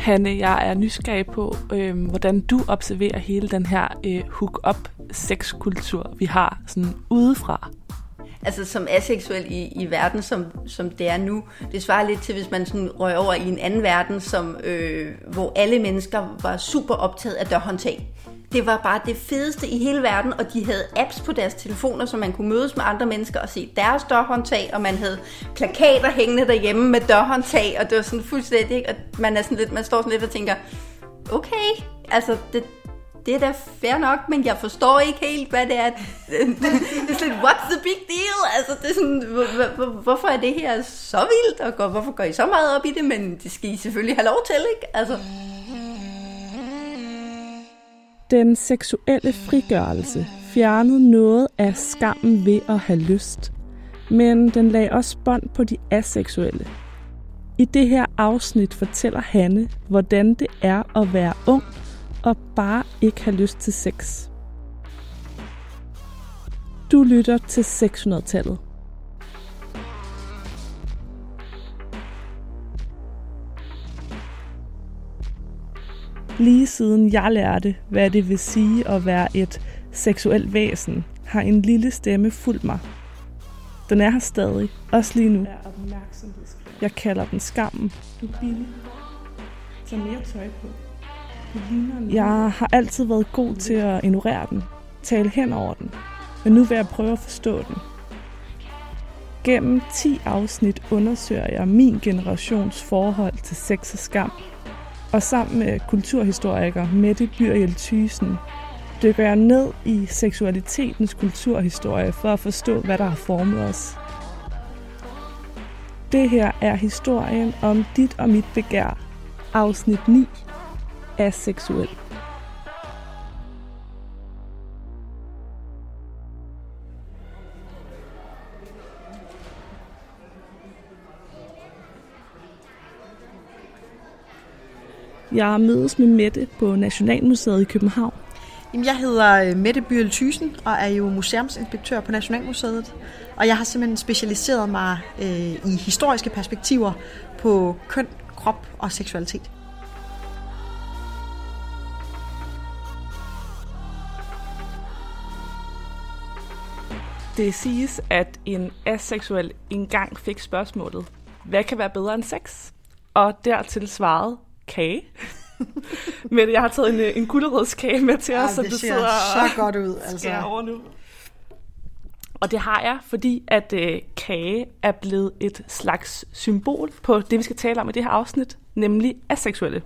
Hanne, jeg er nysgerrig på, øh, hvordan du observerer hele den her øh, hook-up sexkultur, vi har sådan udefra. Altså som aseksuel i, i verden, som, som det er nu, det svarer lidt til, hvis man sådan røg over i en anden verden, som, øh, hvor alle mennesker var super optaget af dørhåndtag. Det var bare det fedeste i hele verden, og de havde apps på deres telefoner, så man kunne mødes med andre mennesker og se deres dørhåndtag, og man havde plakater hængende derhjemme med dørhåndtag, og det var sådan fuldstændig, ikke? og man, er sådan lidt, man står sådan lidt og tænker, okay, altså det, det er da fair nok, men jeg forstår ikke helt, hvad det er. Det er sådan, what's the big deal? Altså, det er sådan, hvorfor er det her så vildt, og hvorfor går I så meget op i det, men det skal I selvfølgelig have lov til, ikke? Altså. Den seksuelle frigørelse fjernede noget af skammen ved at have lyst, men den lagde også bånd på de aseksuelle. I det her afsnit fortæller Hanne, hvordan det er at være ung og bare ikke have lyst til sex. Du lytter til 600-tallet. Lige siden jeg lærte, hvad det vil sige at være et seksuelt væsen, har en lille stemme fulgt mig. Den er her stadig, også lige nu. Jeg kalder den skammen. Du er billig. Tag mere tøj på. Jeg har altid været god til at ignorere den, tale hen over den, men nu vil jeg prøve at forstå den. Gennem 10 afsnit undersøger jeg min generations forhold til sex og skam, og sammen med kulturhistoriker Mette Byrjel Thysen dykker jeg ned i seksualitetens kulturhistorie for at forstå, hvad der har formet os. Det her er historien om dit og mit begær, afsnit 9 aseksuel. Jeg mødes med Mette på Nationalmuseet i København. Jamen, jeg hedder øh, Mette Byrl Thysen og er jo museumsinspektør på Nationalmuseet. Og jeg har simpelthen specialiseret mig øh, i historiske perspektiver på køn, krop og seksualitet. Det siges, at en aseksuel engang fik spørgsmålet, hvad kan være bedre end sex? Og dertil svarede kage. Men jeg har taget en, en gulerodskage med til os, som det du sidder så godt ud. Altså. over nu. Og det har jeg, fordi at øh, kage er blevet et slags symbol på det, vi skal tale om i det her afsnit, nemlig aseksuelle.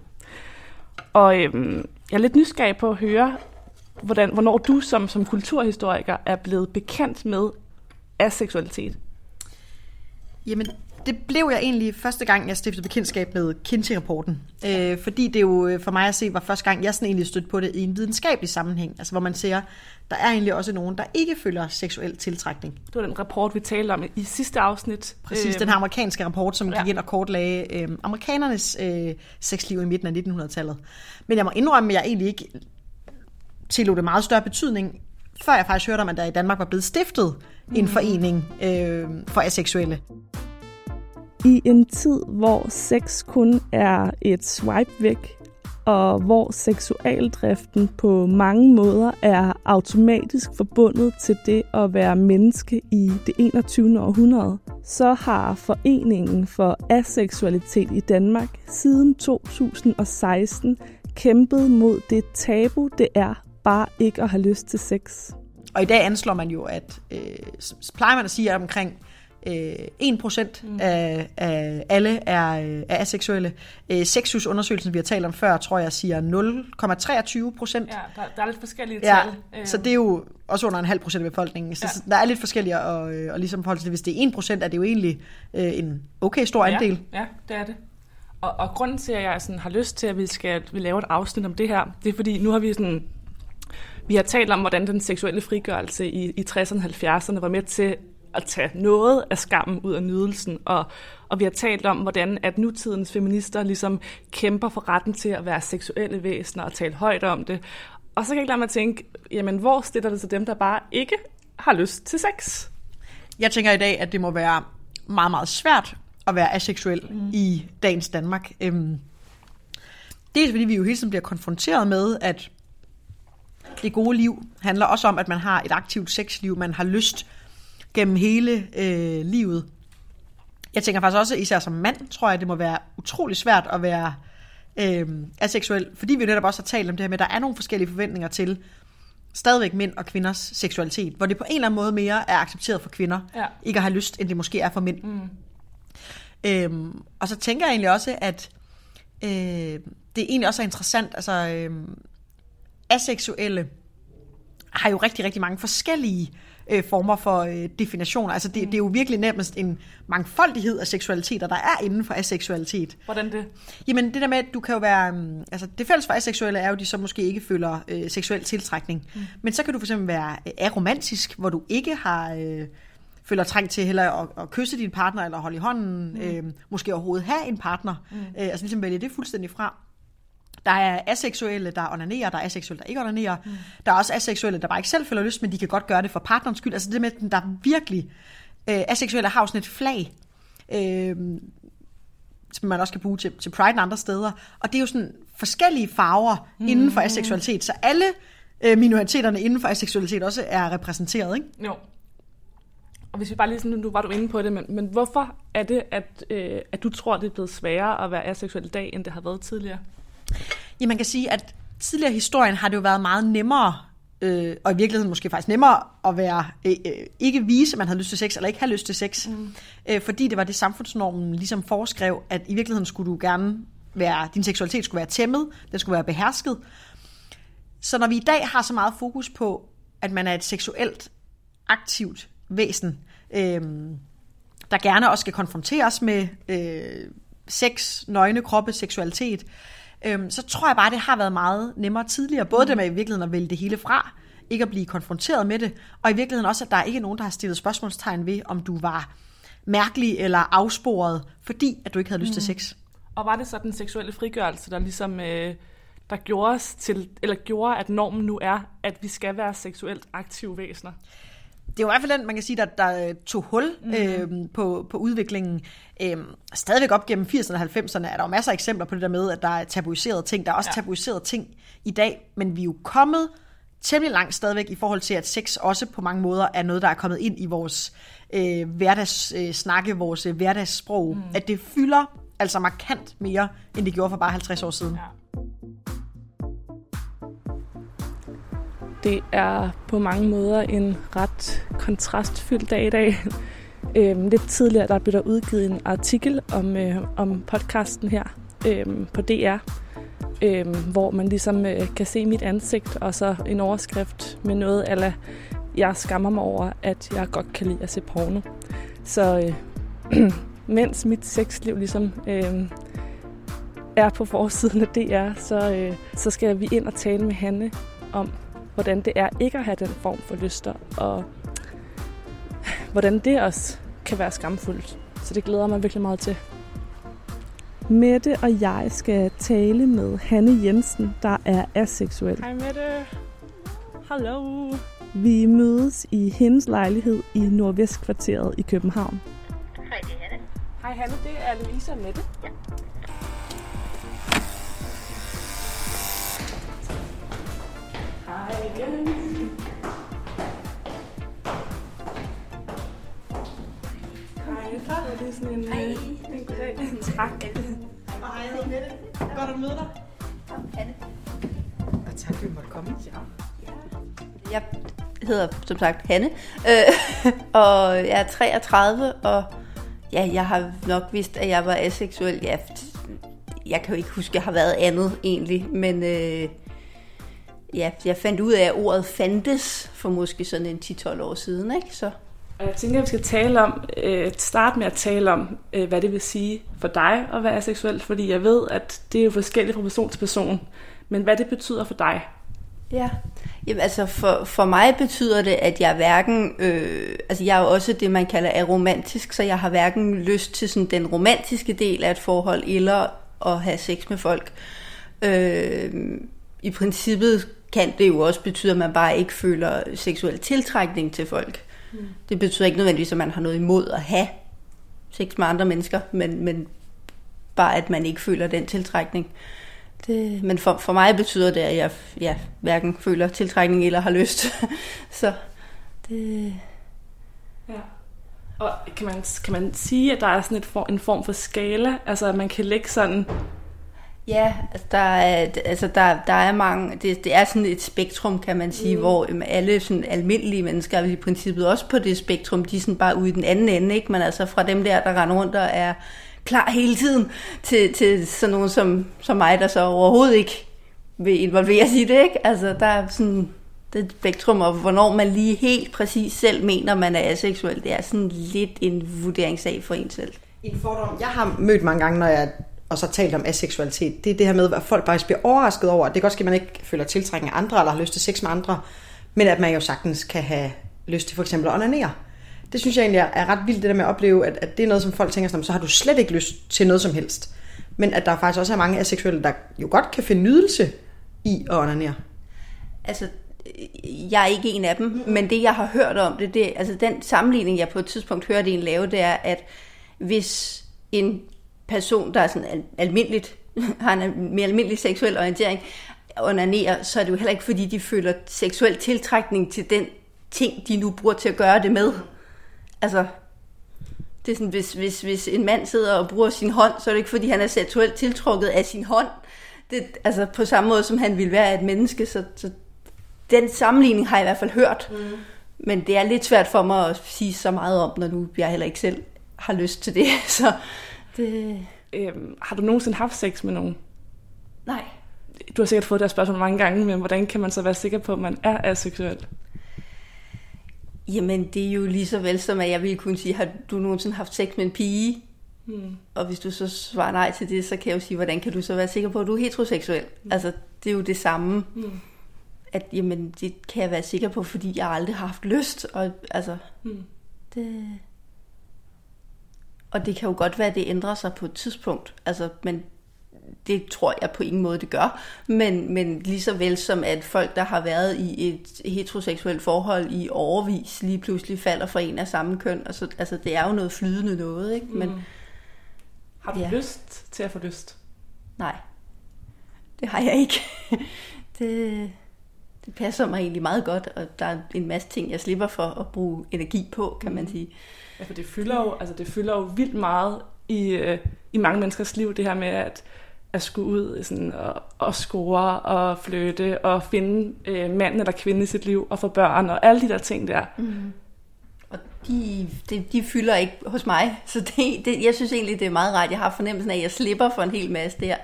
Og øhm, jeg er lidt nysgerrig på at høre, hvordan, hvornår du som, som kulturhistoriker er blevet bekendt med aseksualitet? Jamen, det blev jeg egentlig første gang, jeg stiftede bekendtskab med Kinsey-rapporten. Øh, fordi det jo øh, for mig at se var første gang, jeg sådan egentlig stødte på det i en videnskabelig sammenhæng. Altså hvor man ser, der er egentlig også nogen, der ikke føler seksuel tiltrækning. Det var den rapport, vi talte om i sidste afsnit. Præcis, øh, den her amerikanske rapport, som ja. gik ind og kortlagde øh, amerikanernes øh, sexliv i midten af 1900-tallet. Men jeg må indrømme, at jeg egentlig ikke tillod det meget større betydning, før jeg faktisk hørte om, at der i Danmark var blevet stiftet mm. en forening øh, for aseksuelle. I en tid, hvor sex kun er et swipe væk, og hvor seksualdriften på mange måder er automatisk forbundet til det at være menneske i det 21. århundrede, så har Foreningen for Aseksualitet i Danmark siden 2016 kæmpet mod det tabu, det er bare ikke at have lyst til sex. Og i dag anslår man jo, at øh, plejer man at sige, at omkring øh, 1% mm. af, af alle er, øh, er aseksuelle. Øh, Sexusundersøgelsen, vi har talt om før, tror jeg siger 0,23 procent. Ja, der, der er lidt forskellige ja, tal. Øh. Så det er jo også under en halv procent af befolkningen. Så ja. der er lidt forskellige, og, øh, og ligesom forhold til, hvis det er 1 procent, er det jo egentlig øh, en okay stor andel. Ja, ja det er det. Og, og grunden til, at jeg sådan har lyst til, at vi skal vi lave et afsnit om det her, det er fordi, nu har vi sådan vi har talt om, hvordan den seksuelle frigørelse i, i 60'erne og 70'erne var med til at tage noget af skammen ud af nydelsen, og, og vi har talt om, hvordan at nutidens feminister ligesom kæmper for retten til at være seksuelle væsener og tale højt om det. Og så kan jeg ikke lade mig tænke, jamen hvor stiller det til dem, der bare ikke har lyst til sex? Jeg tænker i dag, at det må være meget, meget svært at være aseksuel mm. i dagens Danmark. Øhm, Dels fordi vi jo hele tiden bliver konfronteret med, at det gode liv handler også om, at man har et aktivt sexliv, man har lyst gennem hele øh, livet. Jeg tænker faktisk også, især som mand, tror jeg, det må være utrolig svært at være øh, aseksuel, fordi vi netop også har talt om det her med, at der er nogle forskellige forventninger til stadigvæk mænd og kvinders seksualitet, hvor det på en eller anden måde mere er accepteret for kvinder, Ja. ikke at have lyst, end det måske er for mænd. Mm. Øhm, og så tænker jeg egentlig også, at øh, det egentlig også er interessant, altså øh, aseksuelle har jo rigtig, rigtig mange forskellige øh, former for øh, definitioner. Altså det, det er jo virkelig nærmest en mangfoldighed af seksualiteter, der er inden for aseksualitet. Hvordan det? Jamen det der med, at du kan jo være... um, Altså det fælles for aseksuelle er jo, at de så måske ikke føler øh, seksuel tiltrækning. Mm. Men så kan du for eksempel være øh, aromantisk, hvor du ikke har... Øh, føler trang til heller at, at kysse din partner, eller holde i hånden, mm. øh, måske overhovedet have en partner. Mm. Øh, altså ligesom vælge det fuldstændig fra. Der er aseksuelle, der onanerer, der er aseksuelle, der ikke onanerer. Mm. Der er også aseksuelle, der bare ikke selv føler lyst, men de kan godt gøre det for partnerens skyld. Altså det med, at der er virkelig... Øh, aseksuelle har jo sådan et flag, øh, som man også kan bruge til, til Pride og andre steder. Og det er jo sådan forskellige farver mm. inden for aseksualitet, så alle øh, minoriteterne inden for aseksualitet også er repræsenteret, ikke? Jo. Og hvis vi bare lige sådan, nu var du inde på det, men, men hvorfor er det, at, øh, at du tror, det er blevet sværere at være aseksuel i dag, end det har været tidligere? Ja, man kan sige, at tidligere i historien har det jo været meget nemmere, øh, og i virkeligheden måske faktisk nemmere at være øh, øh, ikke vise, at man havde lyst til sex, eller ikke have lyst til sex. Mm. Øh, fordi det var det samfundsnormen ligesom foreskrev, at i virkeligheden skulle du gerne være, din seksualitet skulle være tæmmet, den skulle være behersket. Så når vi i dag har så meget fokus på, at man er et seksuelt aktivt væsen, øh, der gerne også skal konfronteres med øh, sex, nøgne kroppe, seksualitet, øh, så tror jeg bare, det har været meget nemmere tidligere. Både det med i virkeligheden at vælge det hele fra, ikke at blive konfronteret med det, og i virkeligheden også, at der er ikke nogen, der har stillet spørgsmålstegn ved, om du var mærkelig eller afsporet, fordi at du ikke havde lyst til sex. Og var det så den seksuelle frigørelse, der ligesom øh, der gjorde os til, eller gjorde, at normen nu er, at vi skal være seksuelt aktive væsener? Det er jo i hvert fald den, man kan sige, der, der øh, tog hul øh, på, på udviklingen. Øh, stadigvæk op gennem 80'erne og 90'erne er der jo masser af eksempler på det der med, at der er tabuiserede ting. Der er også ja. Tabuiserede ting i dag, men vi er jo kommet temmelig langt stadigvæk i forhold til, at sex også på mange måder er noget, der er kommet ind i vores øh, hverdagssnakke, øh, snakke, vores øh, hverdagssprog. Mm. At det fylder altså markant mere, end det gjorde for bare 50 år siden. Ja. Det er på mange måder en ret kontrastfyldt dag i dag. Øhm, lidt tidligere der blev der udgivet en artikel om, øh, om podcasten her øhm, på DR, øhm, hvor man ligesom øh, kan se mit ansigt og så en overskrift med noget eller jeg skammer mig over, at jeg godt kan lide at se porno. Så øh, mens mit sexliv ligesom øh, er på forsiden af DR, så, øh, så skal vi ind og tale med Hanne om, hvordan det er ikke at have den form for lyster, og hvordan det også kan være skamfuldt. Så det glæder mig virkelig meget til. Mette og jeg skal tale med Hanne Jensen, der er aseksuel. Hej Mette. Hallo. Vi mødes i hendes lejlighed i Nordvestkvarteret i København. Hej, det er Hanne. Hej Hanne, det er Louise og Mette. Ja. Igen. Hej, det er sådan en, Hej. øh, en goddag. Tak. Hej, Mette. Godt at møde dig. Hanne. Og tak, at du måtte komme. Jeg hedder som sagt Hanne, øh, og jeg er 33, og ja, jeg har nok vidst, at jeg var aseksuel. Ja, jeg kan jo ikke huske, at jeg har været andet egentlig, men øh, ja, jeg fandt ud af, at ordet fandtes for måske sådan en 10-12 år siden, ikke? Så Og jeg tænker, at vi skal tale om, øh, starte med at tale om, øh, hvad det vil sige for dig at være aseksuel, fordi jeg ved, at det er jo forskelligt fra person til person, men hvad det betyder for dig. Ja, Jamen, altså for, for mig betyder det, at jeg hverken, øh, altså jeg er jo også det, man kalder aromantisk, så jeg har hverken lyst til sådan den romantiske del af et forhold, eller at have sex med folk. Øh, I princippet kan det jo også betyde, at man bare ikke føler seksuel tiltrækning til folk. Mm. Det betyder ikke nødvendigvis, at man har noget imod at have sex med andre mennesker, men, men bare at man ikke føler den tiltrækning. Det, men for, for mig betyder det, at jeg ja, hverken føler tiltrækning eller har lyst. så det... Ja. Og kan man, kan man sige, at der er sådan et for, en form for skala? Altså, at man kan lægge sådan... Ja, altså der er, altså der, der er mange, det, det er sådan et spektrum, kan man sige, mm. hvor alle sådan almindelige mennesker er i princippet også på det spektrum, de er sådan bare ude i den anden ende, ikke? Men altså fra dem der, der render rundt og er klar hele tiden, til, til sådan nogen som, som mig, der så overhovedet ikke vil involvere sig i det, ikke? Altså der er sådan det spektrum, og hvornår man lige helt præcis selv mener, man er aseksuel, det er sådan lidt en vurderingssag for en selv. En fordom, jeg har mødt mange gange, når jeg og så talt om aseksualitet, det er det her med, at folk faktisk bliver overrasket over, det kan godt ske, at man ikke føler tiltrækning af andre, eller har lyst til sex med andre, men at man jo sagtens kan have lyst til for eksempel at onanere. Det synes jeg egentlig er ret vildt, det der med at opleve, at, at det er noget, som folk tænker sådan, så har du slet ikke lyst til noget som helst. Men at der faktisk også er mange aseksuelle, der jo godt kan finde nydelse i at onanere. Altså, jeg er ikke en af dem, men det jeg har hørt om det, det altså den sammenligning, jeg på et tidspunkt hørte en lave, det er, at hvis en person, der er sådan almindeligt, har en mere almindelig seksuel orientering, onanerer, så er det jo heller ikke, fordi de føler seksuel tiltrækning til den ting, de nu bruger til at gøre det med. Altså, det er sådan, hvis, hvis, hvis en mand sidder og bruger sin hånd, så er det ikke, fordi han er seksuelt tiltrukket af sin hånd. Det, altså på samme måde, som han vil være et menneske, så, så den sammenligning har jeg i hvert fald hørt. Mm. Men det er lidt svært for mig at sige så meget om, når nu jeg heller ikke selv har lyst til det. Så det... Øhm, har du nogensinde haft sex med nogen? Nej. Du har sikkert fået det her spørgsmål mange gange, men hvordan kan man så være sikker på, at man er aseksuel? Jamen, det er jo lige så vel som, at jeg ville kunne sige, har du nogensinde haft sex med en pige? Hmm. Og hvis du så svarer nej til det, så kan jeg jo sige, hvordan kan du så være sikker på, at du er heteroseksuel? Hmm. Altså, det er jo det samme. Hmm. At, jamen, det kan jeg være sikker på, fordi jeg aldrig har haft lyst. Og altså, hmm. det... Og det kan jo godt være, at det ændrer sig på et tidspunkt. Altså, men det tror jeg på ingen måde, det gør. Men, men lige så vel som at folk, der har været i et heteroseksuelt forhold i overvis, lige pludselig falder for en af samme køn. Altså, altså det er jo noget flydende noget, ikke? Men, mm. Har du ja. lyst til at få lyst? Nej, det har jeg ikke. det, det passer mig egentlig meget godt, og der er en masse ting, jeg slipper for at bruge energi på, kan man mm. Ja, for det fylder jo, altså det fylder jo vildt meget i, øh, i mange menneskers liv, det her med at, at skulle ud sådan, og, og score og flytte og finde øh, mand eller kvinde i sit liv og få børn og alle de der ting der. Mm. Og de, de, de fylder ikke hos mig, så det, det, jeg synes egentlig, det er meget rart. Jeg har fornemmelsen af, at jeg slipper for en hel masse der.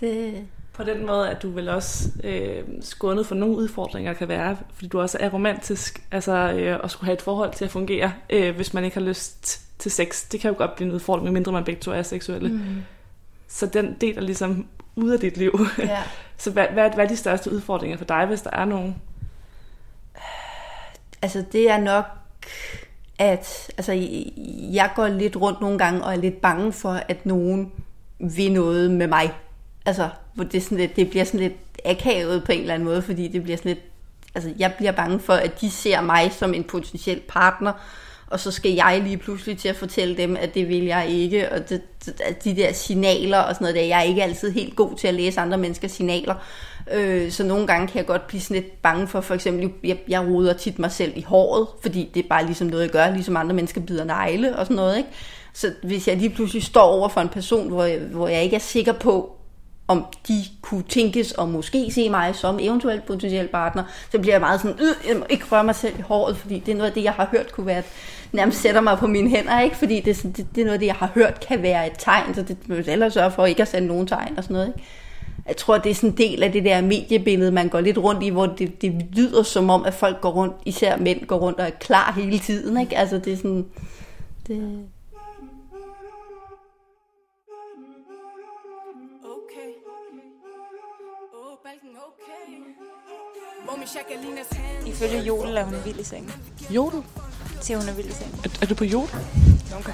Det, på den måde, at du vil også øh, skånet for nogle udfordringer kan være, fordi du også er romantisk, altså øh, at skulle have et forhold til at fungere, øh, hvis man ikke har lyst til sex. Det kan jo godt blive en udfordring, medmindre man begge to er seksuelle. Mm. Så den del er ligesom ude af dit liv. Ja. Så hvad, hvad, hvad er de største udfordringer for dig, hvis der er nogen? Altså det er nok, at altså, jeg går lidt rundt nogle gange og er lidt bange for, at nogen vil noget med mig altså, hvor det, sådan lidt, det bliver sådan lidt akavet på en eller anden måde, fordi det bliver sådan lidt, altså jeg bliver bange for, at de ser mig som en potentiel partner, og så skal jeg lige pludselig til at fortælle dem, at det vil jeg ikke, og det, de der signaler og sådan noget der, jeg er ikke altid helt god til at læse andre menneskers signaler, øh, så nogle gange kan jeg godt blive sådan lidt bange for, for eksempel, jeg, jeg ruder tit mig selv i håret, fordi det er bare ligesom noget, jeg gør, ligesom andre mennesker bider negle og sådan noget, ikke? Så hvis jeg lige pludselig står over for en person, hvor jeg, hvor jeg ikke er sikker på, om de kunne tænkes og måske se mig som eventuelt potentiel partner, så bliver jeg meget sådan, øh, jeg må ikke røre mig selv i håret, fordi det er noget af det, jeg har hørt kunne være, at nærmest sætter mig på mine hænder, ikke? fordi det, er sådan, det, det er noget af det, jeg har hørt kan være et tegn, så det må jeg ellers sørge for ikke at sende nogen tegn og sådan noget. Ikke? Jeg tror, det er sådan en del af det der mediebillede, man går lidt rundt i, hvor det, det lyder som om, at folk går rundt, især mænd går rundt og er klar hele tiden. Ikke? Altså det er sådan... Det, Ifølge Jodel er hun vild i sengen. Jodel? Til hun er vild i sengen. Er, er du på Jodel? Okay.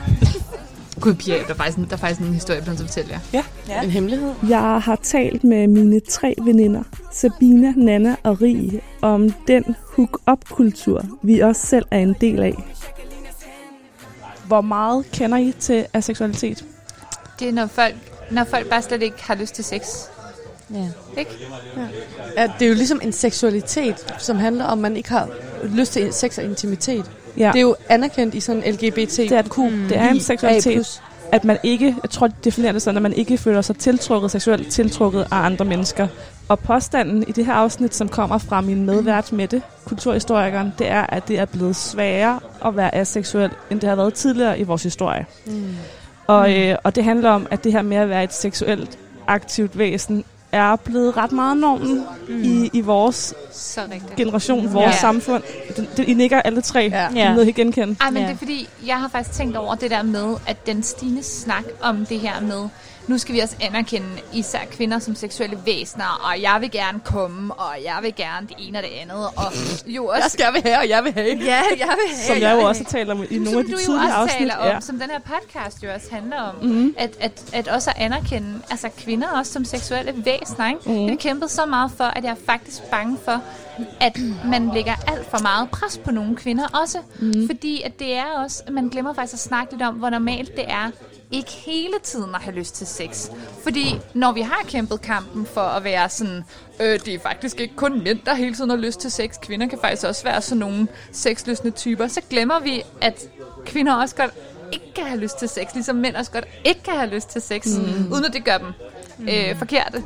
Gud, Pia, der er faktisk, der er faktisk en historie, jeg fortælle jer. Ja, ja, en hemmelighed. Jeg har talt med mine tre veninder, Sabina, Nana og Rie, om den hook-up-kultur, vi også selv er en del af. Hvor meget kender I til aseksualitet? Det er, når folk, når folk bare slet ikke har lyst til sex. Ja. Ikke? Ja, det er jo ligesom en seksualitet, som handler om, at man ikke har lyst til sex og intimitet. Ja. Det er jo anerkendt i sådan LGBTQ. Det er, det er en seksualitet, at man ikke, jeg tror, det definerer det sådan, at man ikke føler sig tiltrukket, seksuelt tiltrukket af andre mennesker. Og påstanden i det her afsnit, som kommer fra min medvært Mette, kulturhistorikeren, det er, at det er blevet sværere at være aseksuel, end det har været tidligere i vores historie. Mm. Og, øh, og det handler om, at det her med at være et seksuelt aktivt væsen, er blevet ret meget normen mm. i, i vores Så rigtigt. generation, vores Ja. samfund. Det, det, I nikker alle tre. Ja. I noget, I kan genkende. Ej, men Ja. det er fordi, jeg har faktisk tænkt over det der med, at den stigende snak om det her med, nu skal vi også anerkende især kvinder som seksuelle væsener, og jeg vil gerne komme, og jeg vil gerne det ene og det andet, og jo også... Jeg skal vil have, og jeg vil have. Ja, jeg vil have, Som jeg jo også talt om i nogle som af de du jo tidligere også afsnit. taler om, Ja. som den her podcast jo også handler om, mm-hmm. at, at, at også at anerkende altså kvinder også som seksuelle væsener. Ikke? Mm-hmm. Jeg har kæmpet så meget for, at jeg er faktisk bange for, at man lægger alt for meget pres på nogle kvinder også. Mhm. Mm-hmm. Fordi at det er også, man glemmer faktisk at snakke lidt om, hvor normalt det er, ikke hele tiden at have lyst til sex. Fordi når vi har kæmpet kampen for at være sådan, øh, det er faktisk ikke kun mænd, der hele tiden har lyst til sex. Kvinder kan faktisk også være sådan nogle sexløsende typer. Så glemmer vi, at kvinder også godt ikke kan have lyst til sex, ligesom mænd også godt ikke kan have lyst til sex, mm. uden at det gør dem øh, forkerte.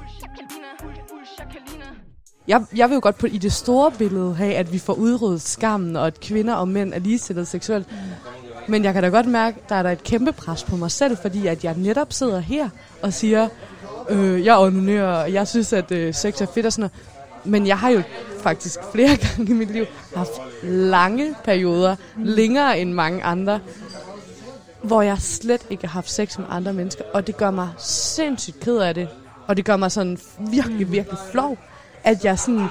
Jeg, jeg vil jo godt på i det store billede have, at vi får udryddet skammen, og at kvinder og mænd er ligestillet seksuelt. Men jeg kan da godt mærke, der er der et kæmpe pres på mig selv, fordi at jeg netop sidder her og siger, øh, jeg onanerer, og jeg synes, at øh, sex er fedt og sådan noget. Men jeg har jo faktisk flere gange i mit liv haft lange perioder, længere end mange andre, hvor jeg slet ikke har haft sex med andre mennesker, og det gør mig sindssygt ked af det. Og det gør mig sådan virkelig, virkelig flov, at jeg sådan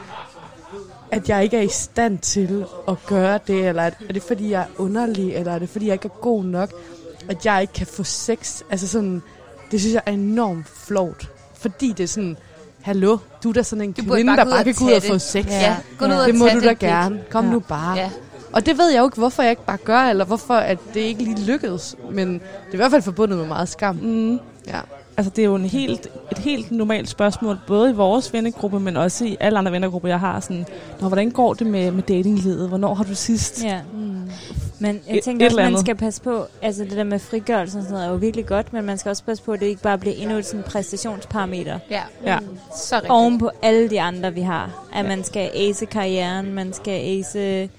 at jeg ikke er i stand til at gøre det, eller er, er det fordi, jeg er underlig, eller er det fordi, jeg ikke er god nok, at jeg ikke kan få sex. Altså sådan, det synes jeg er enormt flot, fordi det er sådan, hallo, du er da sådan en Du kvinde, bare der bare kan gå ud og få sex. Ja, gå nu ud og det må du da det gerne. Kom Ja. nu bare. Ja. Og det ved jeg jo ikke, hvorfor jeg ikke bare gør, eller hvorfor at det ikke lige lykkedes. Men det er i hvert fald forbundet med meget skam. Mm. Ja. Altså, det er jo en helt, et helt normalt spørgsmål, både i vores vennegruppe, men også i alle andre vennegrupper, jeg har. Sådan, Nå, hvordan går det med, med datinglivet? Hvornår har du sidst? Ja. Men Et- jeg tænker et også, eller man skal passe på, altså det der med frigørelse og sådan noget er jo virkelig godt, men man skal også passe på, at det ikke bare bliver endnu et sådan præstationsparameter. Ja, Ja. så rigtigt. Oven på alle de andre, vi har. At man skal ace karrieren, man skal ace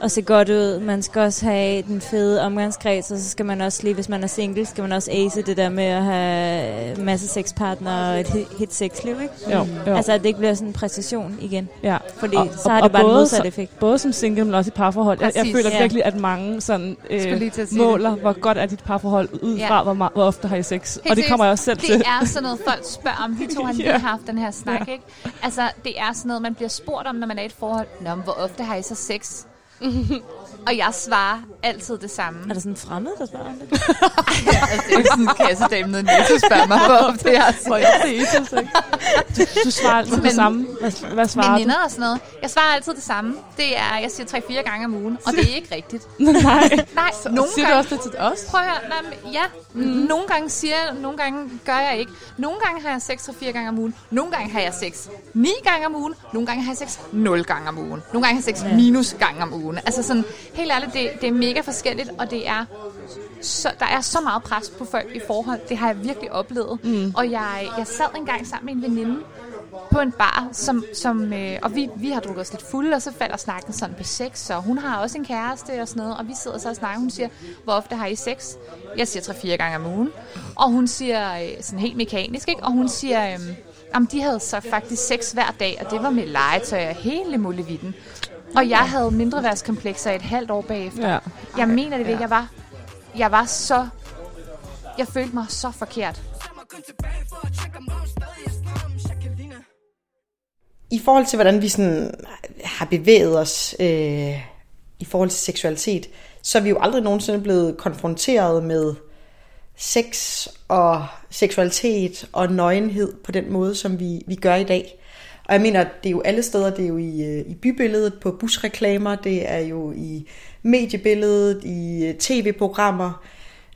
og se godt ud. Man skal også have den fede omgangskreds, og så skal man også lige, hvis man er single, skal man også ace det der med at have en masse sexpartnere og et hit- sexliv, ikke? Jo, jo. Altså, at det ikke bliver sådan en præstation igen. ja. Fordi Og- så har og- det bare og en både modsat effekt. Både som single, men også i parforhold. Jeg, jeg føler ja. virkelig, at mange sådan, øh, måler, hvor godt er dit parforhold, ud Ja. fra, hvor, meget, hvor ofte har I sex. Helt og det kommer jeg også selv det til. er sådan noget, folk spørger om. Vi to har lige Ja. haft den her snak, ikke? Altså, det er sådan noget, man bliver spurgt om, når man er i et forhold. Nå, men hvor ofte har I så sex? 嗯 哼 og jeg svarer altid det samme. Er der sådan en fremmed, der spørger om det? altså, det er jo sådan en kassedame nede i Netto spørger mig, hvor ofte jeg så. Du, du svarer altid Men- det samme. Hvad, hvad svarer du? Veninder og sådan noget. Jeg svarer altid det samme. Det er, jeg siger 3-4 gange om ugen, og det er ikke rigtigt. Nej. Nej, nogle Siger du gange... også det til os? Prøv at høre, nej, men ja, mm. nogle gange siger jeg, nogle gange gør jeg ikke. Nogle gange har jeg sex 3-4 gange om ugen. Nogle gange har jeg sex 9 gange om ugen. Nogle gange har jeg sex 0 gange om ugen. Nogle gange har jeg sex minus gange om ugen. Altså sådan, helt ærligt, det, det er mega forskelligt, og det er så, der er så meget pres på folk i forhold. Det har jeg virkelig oplevet. Mm. Og jeg, jeg sad engang sammen med en veninde på en bar, som, som, øh, og vi, vi har drukket os lidt fulde, og så falder snakken sådan på sex, og hun har også en kæreste og sådan noget, og vi sidder så og snakker. Hun siger, hvor ofte har I sex? Jeg siger 3-4 gange om ugen. Og hun siger, øh, sådan helt mekanisk, ikke? Og hun siger, øh, jamen de havde så faktisk sex hver dag, og det var med legetøj og hele muligheden. Og jeg havde mindreværdskomplekser et halvt år bagefter. Ja. Jeg mener det virkelig. Jeg var, jeg var så... Jeg følte mig så forkert. I forhold til, hvordan vi sådan har bevæget os øh, i forhold til seksualitet, så er vi jo aldrig nogensinde blevet konfronteret med sex og seksualitet og nøgenhed på den måde, som vi, vi gør i dag. Og jeg mener, det er jo alle steder, det er jo i, øh, i bybilledet, på busreklamer, det er jo i mediebilledet, i øh, tv-programmer.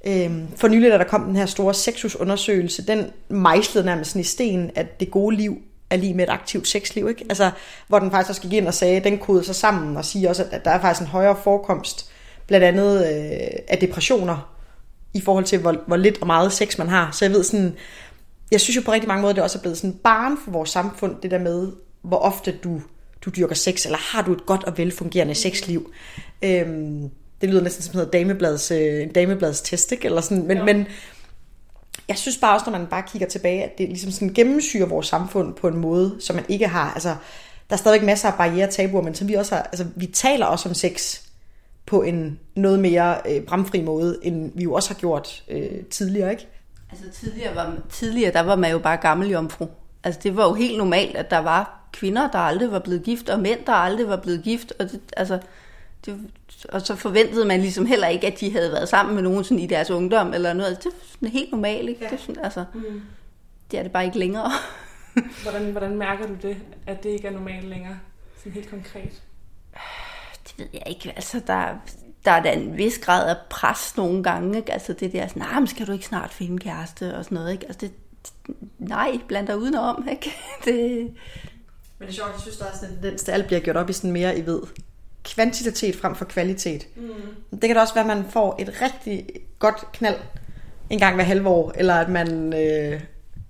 Øhm, for nylig, da der kom den her store sexusundersøgelse, den mejslede nærmest i sten, at det gode liv er lige med et aktivt sexliv. Ikke? Altså, hvor den faktisk også gik ind og sagde, den kodede sig sammen og siger også, at der er faktisk en højere forekomst, blandt andet øh, af depressioner, i forhold til, hvor, hvor lidt og meget sex man har. Så jeg ved sådan, jeg synes jo på rigtig mange måder, det også er blevet sådan barn for vores samfund, det der med, hvor ofte du, du dyrker sex, eller har du et godt og velfungerende sexliv. Øhm, det lyder næsten som hedder dameblads, øh, en dameblads test, ikke? Eller sådan, men, ja. men jeg synes bare også, når man bare kigger tilbage, at det ligesom sådan gennemsyrer vores samfund på en måde, som man ikke har. Altså, der er stadigvæk masser af barriere og tabuer, men som vi også har, altså, vi taler også om sex på en noget mere øh, bramfri måde, end vi jo også har gjort øh, tidligere, ikke? Altså tidligere, var, tidligere, der var man jo bare gammel jomfru. Altså det var jo helt normalt, at der var kvinder, der aldrig var blevet gift, og mænd, der aldrig var blevet gift. Og, det, altså, det, og så forventede man ligesom heller ikke, at de havde været sammen med nogen sådan i deres ungdom eller noget. Altså, det er sådan helt normalt, ikke? Ja. Det, er sådan, altså, mm. det er det bare ikke længere. hvordan, hvordan mærker du det, at det ikke er normalt længere? Sådan helt konkret. Det ved jeg ikke. Altså, der, der er da en vis grad af pres nogle gange. Ikke? Altså det der sådan, nah, skal du ikke snart finde kæreste og sådan noget. Ikke? Altså det, nej, bland dig udenom. Ikke? Det... Men det er sjovt, jeg synes, der er sådan en tendens, alt bliver gjort op i sådan mere, I ved, kvantitet frem for kvalitet. Mm. Det kan da også være, at man får et rigtig godt knald en gang hver halve år, eller at man øh,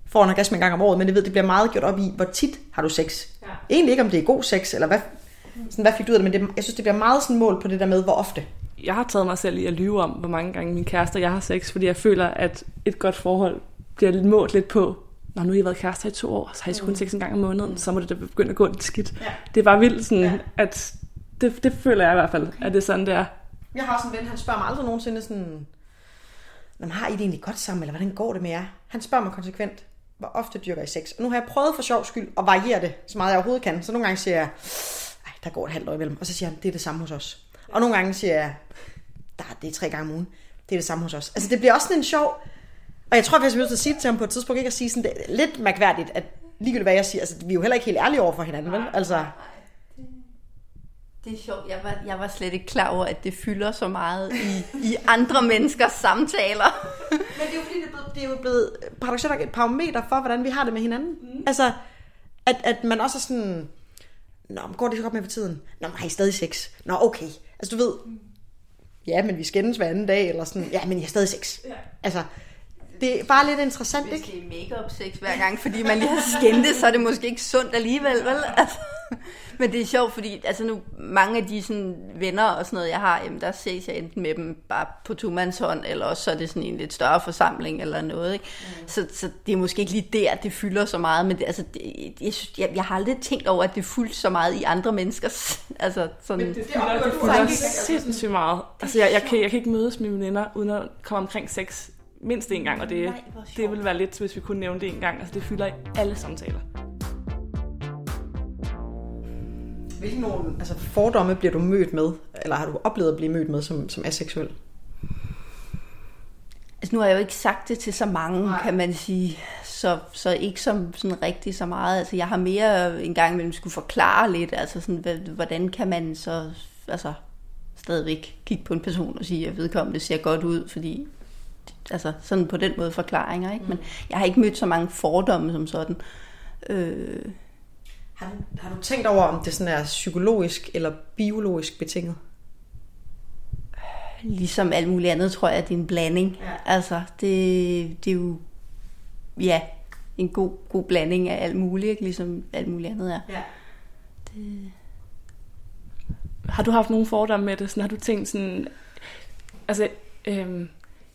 får en orgasme en gang om året, men det, ved, det bliver meget gjort op i, hvor tit har du sex. Ja. Egentlig ikke, om det er god sex, eller hvad, sådan, hvad fik du ud af det, men det, jeg synes, det bliver meget sådan mål på det der med, hvor ofte. Jeg har taget mig selv i at lyve om, hvor mange gange min kæreste jeg har sex, fordi jeg føler, at et godt forhold bliver målt lidt på, når nu har I været kærester i to år, så har I kun sex en gang om måneden, så må det da begynde at gå lidt skidt. Ja. Det er bare vildt sådan, ja. at det, det føler jeg i hvert fald, okay. at det er sådan, det er. Jeg har også en ven, han spørger mig aldrig nogensinde sådan, Når har I det egentlig godt sammen, eller hvordan går det med jer? Han spørger mig konsekvent, hvor ofte dyrker I sex? Og nu har jeg prøvet for sjov skyld at variere det, så meget jeg overhovedet kan. Så nogle gange siger jeg, der går et halvt år imellem. Og så siger han, det er det samme hos os. Og nogle gange siger jeg, der, det er tre gange om ugen. Det er det samme hos os. Altså det bliver også sådan en sjov... Og jeg tror, at jeg bliver nødt til at sige det til ham på et tidspunkt, ikke at sige sådan, det er lidt mærkværdigt, at ligegyldigt hvad jeg siger, altså vi er jo heller ikke helt ærlige over for hinanden, vel? Altså, det er sjovt. Jeg var, jeg var slet ikke klar over, at det fylder så meget i, i andre menneskers samtaler. Men det er jo fordi, det er, blevet, det er jo blevet paradoxalt et parameter for, hvordan vi har det med hinanden. Mm. Altså, at, at man også er sådan, Nå, men går det så godt med for tiden? Nå, men har I stadig sex? Nå, okay. Altså, du ved, ja, men vi skændes hver anden dag, eller sådan, ja, men I har stadig sex. Ja. Altså, det er bare lidt interessant, Hvis ikke? Hvis det er make-up sex hver gang, fordi man lige har skændtes, så er det måske ikke sundt alligevel, vel? Altså. Men det er sjovt, fordi altså nu, mange af de sådan, venner og sådan noget, jeg har, jamen, der ses jeg enten med dem bare på hånd, eller også så er det sådan en lidt større forsamling eller noget. Ikke? Mm. Så, så det er måske ikke lige der, det fylder så meget, men det, altså, det, jeg, synes, jeg, jeg har aldrig tænkt over, at det fylder så meget i andre menneskers... altså, sådan, men det fylder, det fylder sindssygt meget. Altså, jeg, jeg, kan, jeg kan ikke mødes med mine venner, uden at komme omkring sex mindst en gang, og det, Nej, det vil være lidt, hvis vi kunne nævne det en gang. Altså, det fylder i alle samtaler. Hvilke nogle altså, fordomme bliver du mødt med, eller har du oplevet at blive mødt med som, som aseksuel? Altså nu har jeg jo ikke sagt det til så mange, Nej. kan man sige, så, så ikke som sådan rigtig så meget. Altså jeg har mere en gang imellem skulle forklare lidt, altså sådan, hvordan kan man så altså, stadigvæk kigge på en person og sige, at vedkommende ser godt ud, fordi altså sådan på den måde forklaringer, ikke? Men jeg har ikke mødt så mange fordomme som sådan. Øh, har du, har du tænkt over, om det sådan er psykologisk eller biologisk betinget? Ligesom alt muligt andet, tror jeg, at det er en blanding. Ja. Altså, det, det er jo, ja, en god, god blanding af alt muligt, ikke? ligesom alt muligt andet er. Ja. Det... Har du haft nogle fordomme med det? Sådan, har du tænkt sådan, altså, øhm,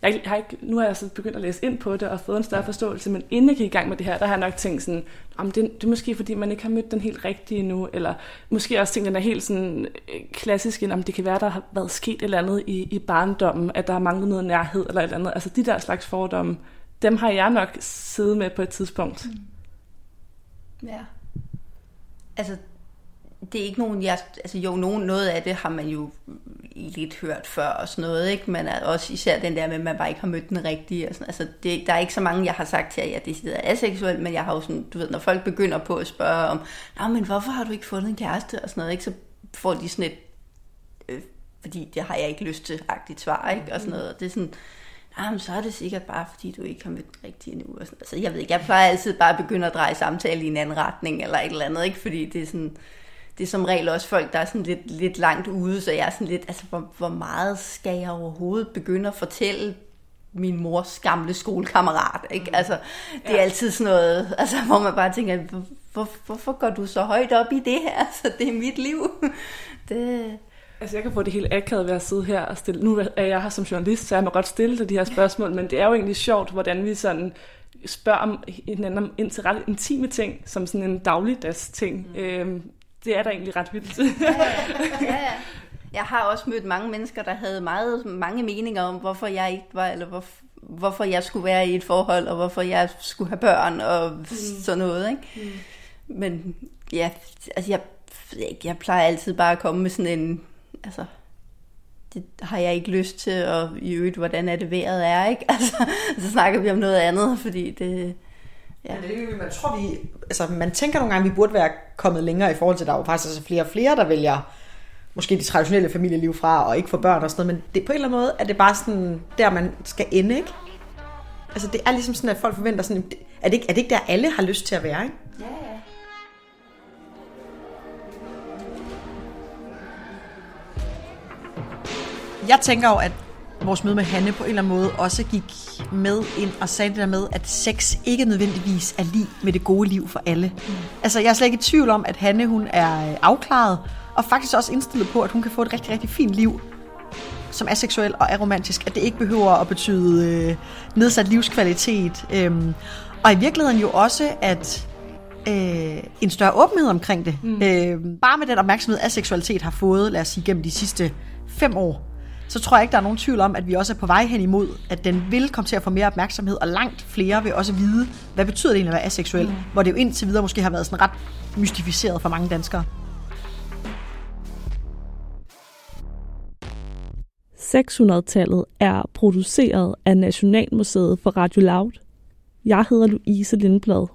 jeg, har ikke, nu har jeg så begyndt at læse ind på det og fået en større forståelse, men inden jeg gik i gang med det her, der har jeg nok tænkt sådan, om det, det er måske fordi, man ikke har mødt den helt rigtige nu, eller måske også tænkt, den er helt sådan øh, klassisk, om det kan være, der har været sket et eller andet i, i barndommen, at der har manglet noget nærhed eller et eller andet. Altså de der slags fordomme, dem har jeg nok siddet med på et tidspunkt. Mm. Ja. Altså, det er ikke nogen, jeg, altså jo, nogen, noget af det har man jo lidt hørt før og sådan noget, ikke? men også især den der med, at man bare ikke har mødt den rigtige. Og sådan. Altså, det, der er ikke så mange, jeg har sagt til, at jeg decideret er aseksuel, men jeg har jo sådan, du ved, når folk begynder på at spørge om, Nå, men hvorfor har du ikke fundet en kæreste og sådan noget, ikke? så får de sådan et, øh, fordi det har jeg ikke lyst til, agtigt svar, ikke? og sådan noget. Og det er sådan, Jamen, så er det sikkert bare, fordi du ikke har mødt den rigtige endnu. Og sådan. Altså, jeg ved ikke, jeg plejer altid bare at begynde at dreje samtale i en anden retning, eller et eller andet, ikke? Fordi det er sådan, det er som regel også folk, der er sådan lidt, lidt langt ude, så jeg er sådan lidt, altså, hvor, hvor meget skal jeg overhovedet begynde at fortælle min mors gamle skolekammerat, ikke? Altså, det er ja. altid sådan noget, altså, hvor man bare tænker, hvor, hvor, hvorfor går du så højt op i det her? Altså, det er mit liv. Det, Altså, jeg kan få det helt akavet ved at sidde her og stille. Nu er jeg her som journalist, så jeg må godt stille til de her spørgsmål, men det er jo egentlig sjovt, hvordan vi sådan spørger om hinanden ind til ret intime ting, som sådan en dagligdags ting. Mm. Øhm, det er da egentlig ret vildt. ja, ja, ja. Jeg har også mødt mange mennesker, der havde meget mange meninger om, hvorfor jeg ikke var, eller hvor, hvorfor jeg skulle være i et forhold, og hvorfor jeg skulle have børn, og mm. sådan noget. Ikke? Mm. Men ja, altså jeg, jeg plejer altid bare at komme med sådan en altså, det har jeg ikke lyst til, og i øvrigt, hvordan er det vejret er, ikke? Altså, så snakker vi om noget andet, fordi det... Ja. Men det er man tror, vi, altså, man tænker nogle gange, at vi burde være kommet længere i forhold til, at der er jo faktisk altså flere og flere, der vælger måske det traditionelle familieliv fra, og ikke få børn og sådan noget, men det, på en eller anden måde er det bare sådan, der man skal ende, ikke? Altså det er ligesom sådan, at folk forventer sådan, er det ikke, er det ikke der, alle har lyst til at være, ikke? Ja, ja. Jeg tænker jo, at vores møde med Hanne på en eller anden måde også gik med ind og sagde det der med, at sex ikke nødvendigvis er lige med det gode liv for alle. Mm. Altså, jeg er slet ikke i tvivl om, at Hanne hun er øh, afklaret, og faktisk også indstillet på, at hun kan få et rigtig, rigtig fint liv som er seksuel og er romantisk, at det ikke behøver at betyde øh, nedsat livskvalitet. Øhm, og i virkeligheden jo også, at øh, en større åbenhed omkring det. Mm. Øh, bare med den opmærksomhed, at seksualitet har fået, lad os sige, gennem de sidste fem år, så tror jeg ikke, der er nogen tvivl om, at vi også er på vej hen imod, at den vil komme til at få mere opmærksomhed, og langt flere vil også vide, hvad betyder det egentlig at være aseksuel, mm. hvor det jo indtil videre måske har været sådan ret mystificeret for mange danskere. 600-tallet er produceret af Nationalmuseet for Radio Loud. Jeg hedder Louise Lindblad.